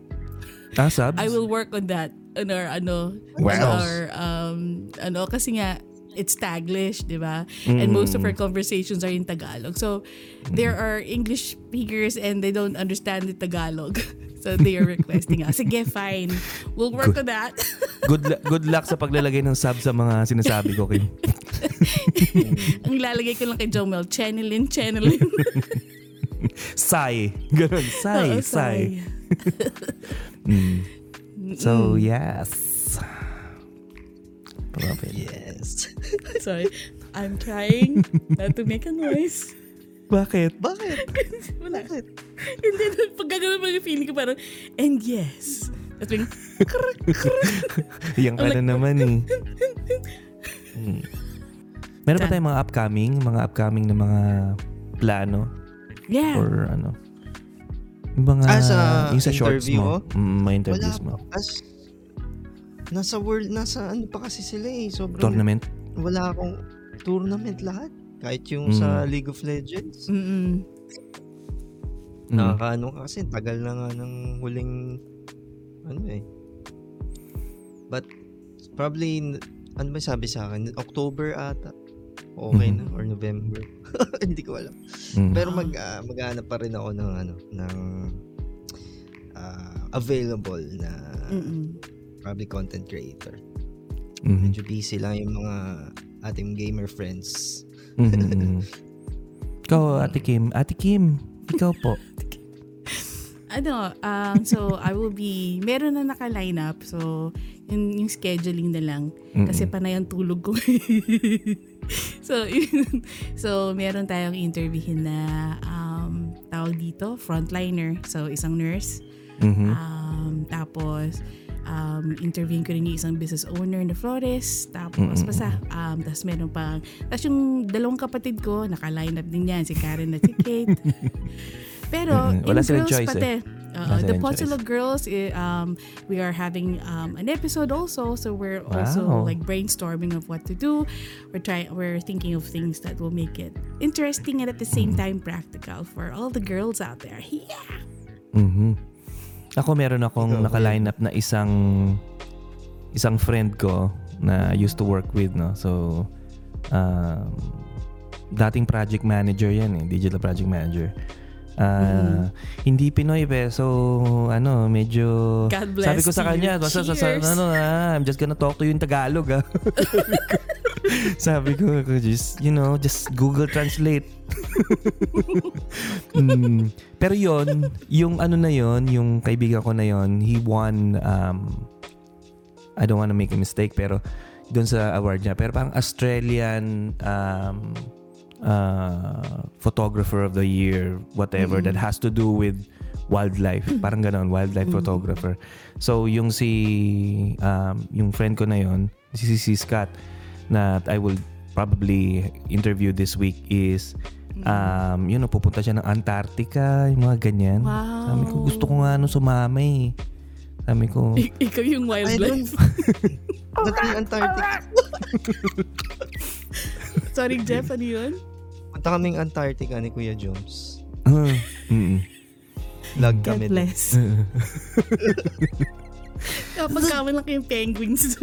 Speaker 1: ah, subs?
Speaker 3: I will work on that on our ano
Speaker 1: Wow.
Speaker 3: on our um ano kasi nga it's Taglish, di ba? And most of our conversations are in Tagalog. So there are English speakers and they don't understand the Tagalog. <laughs> So they are requesting us. Sige, fine. We'll work on that. <laughs>
Speaker 1: good, good luck sa paglalagay ng sub sa mga sinasabi ko, Kim. <laughs>
Speaker 3: Ang lalagay ko lang kay Jomel, channelin, channelin. <laughs>
Speaker 1: Sai. Ganun. Sai,
Speaker 3: Oo,
Speaker 1: sai. Mm. So, yes. Profit.
Speaker 2: Yes.
Speaker 3: Sorry. I'm trying not to make a noise.
Speaker 1: Bakit?
Speaker 2: Bakit? <laughs>
Speaker 3: Wala.
Speaker 2: Bakit?
Speaker 3: Hindi, pag gano'n mga feeling ko parang, and yes. At biglang,
Speaker 1: Yang ka na naman eh. <laughs> Hmm. Meron pa tayong mga upcoming, mga upcoming na mga plano
Speaker 3: yeah.
Speaker 1: or ano? Yung mga,
Speaker 2: Ah, sa
Speaker 1: yung sa shorts
Speaker 2: interview
Speaker 1: mo. Mm, mga interviews
Speaker 2: Wala
Speaker 1: mo.
Speaker 2: As, nasa world, nasa ano pa kasi sila eh. Sobrang,
Speaker 1: Tournament?
Speaker 2: wala akong tournament lahat. Kahit yung
Speaker 1: Mm.
Speaker 2: sa League of Legends.
Speaker 3: Mm-mm.
Speaker 1: Mm.
Speaker 2: Nakakaano ka kasi, tagal na nga ng huling, ano eh. But, probably, n- ano ba sabi sa akin? October ata. Okay
Speaker 1: Mhm.
Speaker 2: na, or November. <laughs> Hindi ko alam.
Speaker 1: Mm.
Speaker 2: Pero mag, ah, mag-aanap pa rin ako ng, ano, ng ah, available na
Speaker 3: Mm-mm.
Speaker 2: probably content creator.
Speaker 1: Mhm.
Speaker 2: Medyo busy lang yung mga ating gamer friends.
Speaker 1: Mhm, mhm. Ikaw, Ate Kim. Ate Kim, ikaw po.
Speaker 3: Ano, um, so I will be, meron na naka-line up. So, yung, yung scheduling na lang. Kasi
Speaker 1: Mm-mm.
Speaker 3: panay ang tulog ko. <laughs> so, yun. so, meron tayong interviewin na um, tawag dito, frontliner. So, isang nurse.
Speaker 1: Mhm.
Speaker 3: Um, tapos, um, interviewin ko rin yung isang business owner na Flores. Tapos,
Speaker 1: Mm-mm.
Speaker 3: basta, um, tapos meron pang, tapos yung dalawang kapatid ko, naka-line up din yan, si Karen at si Kate. <laughs> Pero.
Speaker 1: Wala
Speaker 3: in girls
Speaker 1: choice
Speaker 3: pati,
Speaker 1: eh.
Speaker 3: uh, the Potsolo Girls, eh, um, we are having um, an episode also. So we're also
Speaker 1: Wow.
Speaker 3: like brainstorming of what to do. We're trying, we're thinking of things that will make it interesting and at the same time practical for all the girls out there. Yeah.
Speaker 1: Mhm. Ako meron akong
Speaker 2: Ikaw,
Speaker 1: naka-line up na isang isang friend ko na I used to work with no. So um, dating project manager yan eh, digital project manager. Ah, Hindi Pinoy pe, so ano, medyo
Speaker 3: God bless
Speaker 1: Sabi ko sa kanya, basta sa, sa ano ah, I'm just gonna talk to you in Tagalog ah. <laughs> Sabi ko, just, you know, just Google Translate. <laughs> Mm. Pero yon yung ano na yon yung kaibigan ko na yon he won, um, I don't wanna make a mistake, pero doon sa award niya. Pero parang Australian um, uh, photographer of the year, whatever, that has to do with wildlife. Parang ganon, wildlife photographer. So, yung si, um, yung friend ko na yon si, si Scott, na I will probably interview this week is um, yun, know, pupunta siya ng Antarctica, yung mga ganyan.
Speaker 3: Wow.
Speaker 1: Sabi ko, gusto ko nga ano, sumama eh. Sabi ko,
Speaker 3: Ik- ikaw yung
Speaker 2: I
Speaker 3: wildlife.
Speaker 2: Punta <laughs> kami Antarctica. <laughs>
Speaker 3: Sorry, Jeff, ano yun?
Speaker 2: Punta kaming Antarctica ni Kuya Jones.
Speaker 1: uh, mm
Speaker 2: Lag
Speaker 3: God
Speaker 2: kami. dun.
Speaker 3: bless. <laughs> Kapag kami lang kayong penguins.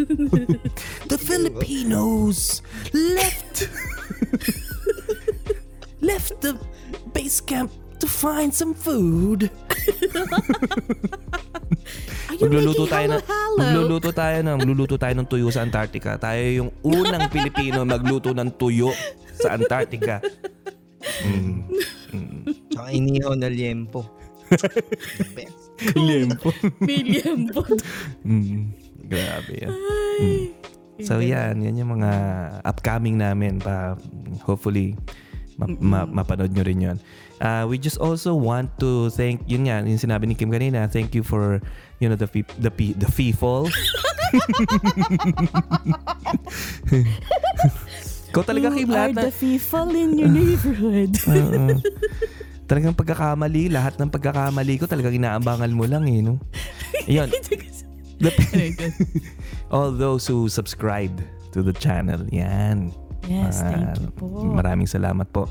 Speaker 1: The Filipinos left left the base camp to find some food. <laughs>
Speaker 3: Are you
Speaker 1: Magluluto tayo ng magluluto tayo ng magluluto tayo ng tuyo sa Antarctica. Tayo yung unang Pilipino magluto ng tuyo sa Antarctica. Mm. Mm.
Speaker 2: Tsaka inihaw na liempo. <laughs> The best.
Speaker 1: Limpo.
Speaker 3: Million po.
Speaker 1: Mm. Grabe yan.
Speaker 3: Ay.
Speaker 1: So yan, yan yung mga upcoming namin pa hopefully Ma- ma- mapanood nyo rin yun. Uh, we just also want to thank, yun nga, yung sinabi ni Kim kanina, thank you for, you know, the fee, the fee, the FIFOL. <laughs> Ikaw talaga, Kim, lahat na,
Speaker 3: the people in your neighborhood? <laughs>
Speaker 1: Oo. talagang pagkakamali, lahat ng pagkakamali ko talagang inaabangan mo lang eh, no? Ayun. <laughs> The- all those who subscribed to the channel, yan.
Speaker 3: Yes, thank
Speaker 1: Ah,
Speaker 3: you po.
Speaker 1: Maraming salamat po.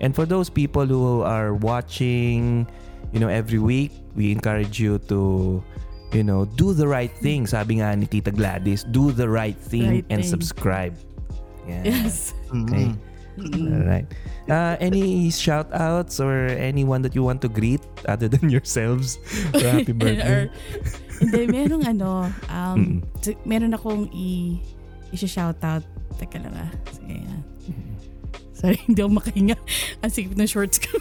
Speaker 1: And for those people who are watching, you know, every week, we encourage you to, you know, do the right thing. Sabi nga ni Tita Gladys, do the right thing
Speaker 3: Right
Speaker 1: and
Speaker 3: thing.
Speaker 1: subscribe. Yeah.
Speaker 3: Yes.
Speaker 1: Okay. All right. Uh, any shout outs or anyone that you want to greet other than <laughs> yourselves? for <laughs> happy birthday.
Speaker 3: Or, <laughs> hindi, merong ano, um,
Speaker 1: Mm.
Speaker 3: t- meron akong i, i-shoutout. Teka lang ah. Sige ah. Sorry, <laughs> hindi ako makahinga. Ang sikip ng shorts ko. <laughs>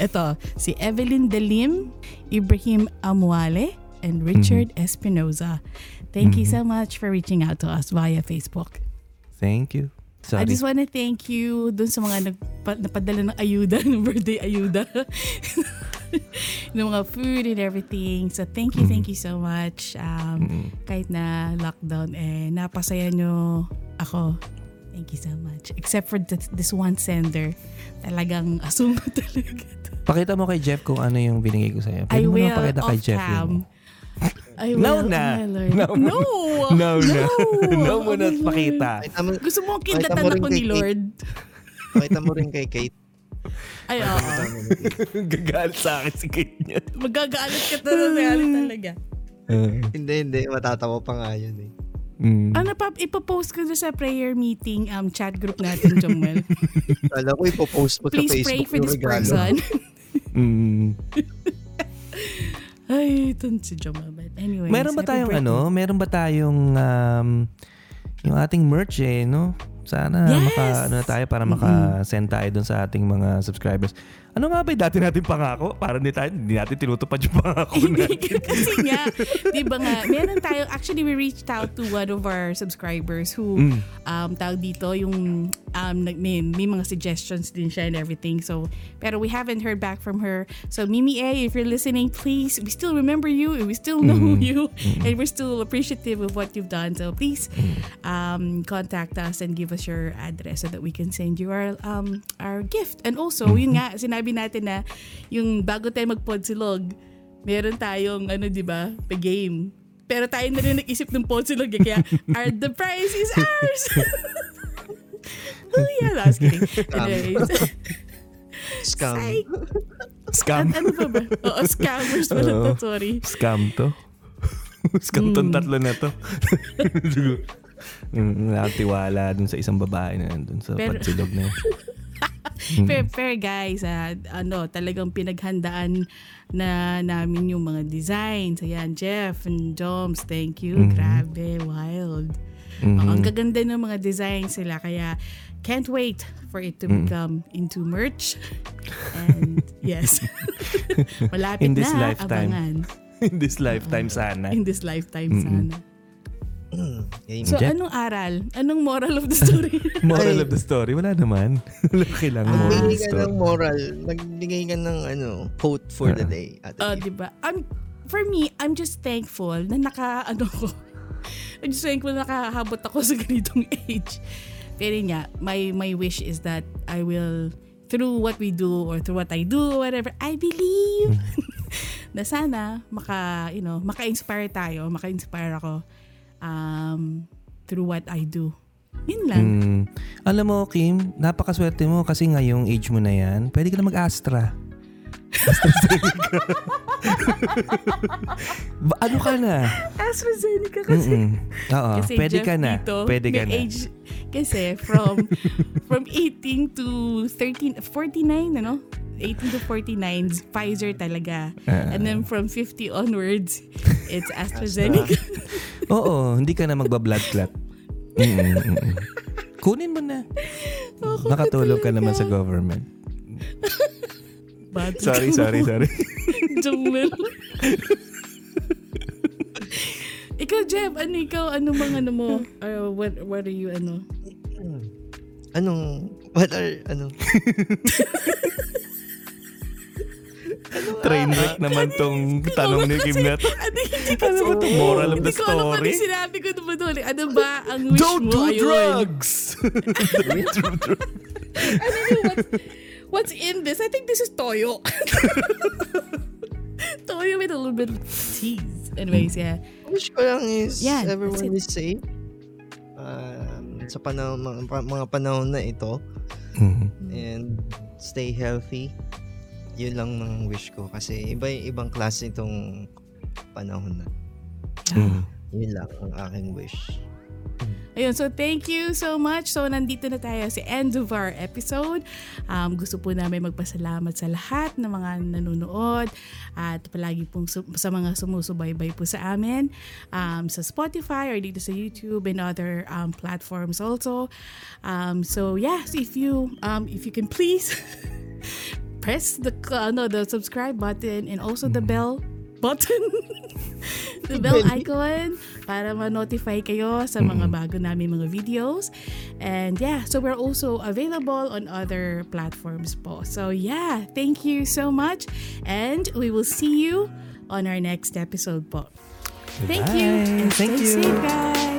Speaker 3: Ito, si Evelyn Delim, Ibrahim Amuale, and Richard Espinoza. Thank you so much for reaching out to us via Facebook.
Speaker 1: Thank you.
Speaker 3: I
Speaker 1: Sorry.
Speaker 3: just want to thank you dun sa mga nagpa, napadala ng ayuda, <laughs> ng birthday ayuda. <laughs> ng mga food and everything. So thank you, thank you so much. Um,
Speaker 1: Mm.
Speaker 3: Kahit na lockdown, eh, napasaya nyo ako. Thank you so much. Except for this, this one sender. Talagang asumo <laughs> talaga. to.
Speaker 1: Pakita mo kay Jeff kung ano yung binigay ko sa'yo.
Speaker 3: I
Speaker 1: Pwede mo
Speaker 3: will
Speaker 1: pakita kay Jeff
Speaker 3: cam.
Speaker 1: yun.
Speaker 3: I
Speaker 1: No
Speaker 3: will,
Speaker 1: na.
Speaker 3: oh my Lord.
Speaker 1: No na.
Speaker 3: No.
Speaker 1: No na. No <laughs> mo
Speaker 3: Oh
Speaker 1: na
Speaker 3: Lord.
Speaker 1: pakita.
Speaker 3: Gusto mo kindatan ako ni. Lord?
Speaker 2: pakita mo rin kay Kate.
Speaker 3: Ay, oo. <laughs>
Speaker 1: Gagalit sa akin si Kate niya.
Speaker 3: Magagalit ka talaga talaga.
Speaker 2: hindi, hindi. Matatawa pa nga yun eh.
Speaker 1: Mm.
Speaker 3: Ano pa, ipopost ko sa prayer meeting um chat group natin, Jomel. <laughs>
Speaker 2: Kala ko ipopost mo sa
Speaker 3: Please
Speaker 2: Facebook
Speaker 3: pray for this
Speaker 2: regalo.
Speaker 3: person.
Speaker 1: Mm. <laughs>
Speaker 3: Ay, ito si Jomel. But anyway.
Speaker 1: Meron ba tayong ano? Meron ba tayong um, yung ating merch eh, no? Sana
Speaker 3: Yes!
Speaker 1: maka ano na tayo para maka-send tayo dun sa ating mga subscribers. Ano nga ba yung dati natin pangako? Para hindi tayo, hindi natin tinutupad yung pangako natin. <laughs>
Speaker 3: Kasi nga, di ba nga, meron tayo, actually we reached out to one of our subscribers who,
Speaker 1: Mm.
Speaker 3: um, tawag dito, yung, um, may, may mga suggestions din siya and everything. So, pero we haven't heard back from her. So, Mimi A, if you're listening, please, we still remember you and we still know
Speaker 1: Mm-hmm.
Speaker 3: you and we're still appreciative of what you've done. So, please,
Speaker 1: Mm-hmm.
Speaker 3: um, contact us and give us your address so that we can send you our, um, our gift. And also, yun nga, sinabi natin na yung bago tayo mag-podsilog, meron tayong, ano, di ba, the game. Pero tayo na rin nag-isip ng podsilog, eh, kaya <laughs> our, the prize is ours! <laughs> oh yeah, was kidding. Anyways.
Speaker 2: Scam.
Speaker 3: Psych.
Speaker 1: Scam.
Speaker 3: At ano pa ba? Oo, scammers pala to, sorry.
Speaker 1: Scam to. <laughs> Scam tong tatlo na to. Mm, Wala akong tiwala dun sa isang babae na nandun sa
Speaker 3: Pero-
Speaker 1: pagsilog na yun. <laughs>
Speaker 3: Fair, fair guys, ah, ano, talagang pinaghandaan na namin yung mga designs. Ayan, Jeff and Joms, thank you.
Speaker 1: Mhm.
Speaker 3: Grabe, wild.
Speaker 1: Mhm.
Speaker 3: Oo, ang gaganda ng mga designs sila. Kaya, can't wait for it to
Speaker 1: Mm.
Speaker 3: become into merch. And yes, <laughs> malapit
Speaker 1: In this
Speaker 3: na,
Speaker 1: lifetime.
Speaker 3: abangan. <laughs>
Speaker 1: In this lifetime sana.
Speaker 3: In this lifetime
Speaker 1: Mm-mm.
Speaker 3: sana. So,
Speaker 1: Jeff?
Speaker 3: anong aral? Anong moral of the story? <laughs>
Speaker 1: Moral
Speaker 2: Ay.
Speaker 1: of the story, wala naman. <laughs> Wala kailangan
Speaker 3: Ah.
Speaker 1: moral of the story.
Speaker 2: ng moral. Nagbigay ka ng ano, quote for the
Speaker 1: Ah.
Speaker 2: day.
Speaker 3: Oh,
Speaker 2: Kim.
Speaker 3: di ba? I'm for me, I'm just thankful na naka ano ko. <laughs> I'm just thankful na nakahabot ako sa ganitong age. Pero nga, my my wish is that I will through what we do or through what I do whatever, I believe na sana maka, you know, maka-inspire tayo, maka-inspire ako um through what I do. Yun lang.
Speaker 1: Mm. Alam mo, Kim, napakaswerte mo kasi ngayong age mo na yan, pwede ka na mag-Astra. Ba- ano ka na?
Speaker 3: AstraZeneca kasi.
Speaker 1: Mm-mm. Oo,
Speaker 3: Kasi
Speaker 1: pwede
Speaker 3: Jeff
Speaker 1: ka na.
Speaker 3: dito,
Speaker 1: pwede ka na.
Speaker 3: age, kasi from <laughs> from 18 to 13, 49, ano? 18 to 49, Pfizer talaga.
Speaker 1: Ah.
Speaker 3: And then from 50 onwards, it's AstraZeneca. <laughs>
Speaker 1: Oo, hindi ka na magba-blood clot. Kunin mo na. Nakatulog ka naman sa government. <laughs>
Speaker 3: Bad
Speaker 1: Sorry, sorry, sorry. <laughs>
Speaker 3: Jumel. ikaw, Jeff, ano ikaw? Ano bang ano mo? Or what, what are you, ano?
Speaker 2: Anong, what are, ano? ano?
Speaker 1: Train wreck naman tong tanong ni Kim na to.
Speaker 3: Ano, hindi kasi,
Speaker 1: Ano ba to? Moral of the
Speaker 3: hindi ko alam ano
Speaker 1: story?
Speaker 3: sinabi ko naman doon. Ano ba ang wish
Speaker 1: Don't
Speaker 3: mo?
Speaker 1: do
Speaker 3: Ayun.
Speaker 1: drugs! <laughs> <laughs>
Speaker 3: Ano yung what's, what's in this? I think this is toyo. <laughs> toyo with a little bit of cheese. Anyways, yeah.
Speaker 2: Wish ko lang is
Speaker 3: that's
Speaker 2: everyone is safe. Um, sa panahon, mga, mga panahon na ito.
Speaker 1: Mhm.
Speaker 2: And stay healthy. Yun lang ng wish ko. Kasi iba yung ibang klase itong panahon na.
Speaker 1: Mhm.
Speaker 2: Yun lang ang aking wish.
Speaker 3: Ayun, so thank you so much. So nandito na tayo sa end of our episode. Um, gusto po namin magpasalamat sa lahat ng mga nanonood at palagi pong su- sa mga sumusubaybay po sa amin um, sa Spotify or dito sa YouTube and other um, platforms also. Um, so yes, if you um, if you can please <laughs> press the uh, no the subscribe button and also the bell button. <laughs> The bell icon para ma-notify kayo sa mga bago namin mga videos. And yeah so we're also available on other platforms po. So yeah thank you so much. And we will see you on our next episode po. Thank you.
Speaker 1: Bye.
Speaker 3: and
Speaker 1: Thank
Speaker 3: stay
Speaker 1: you.
Speaker 3: safe guys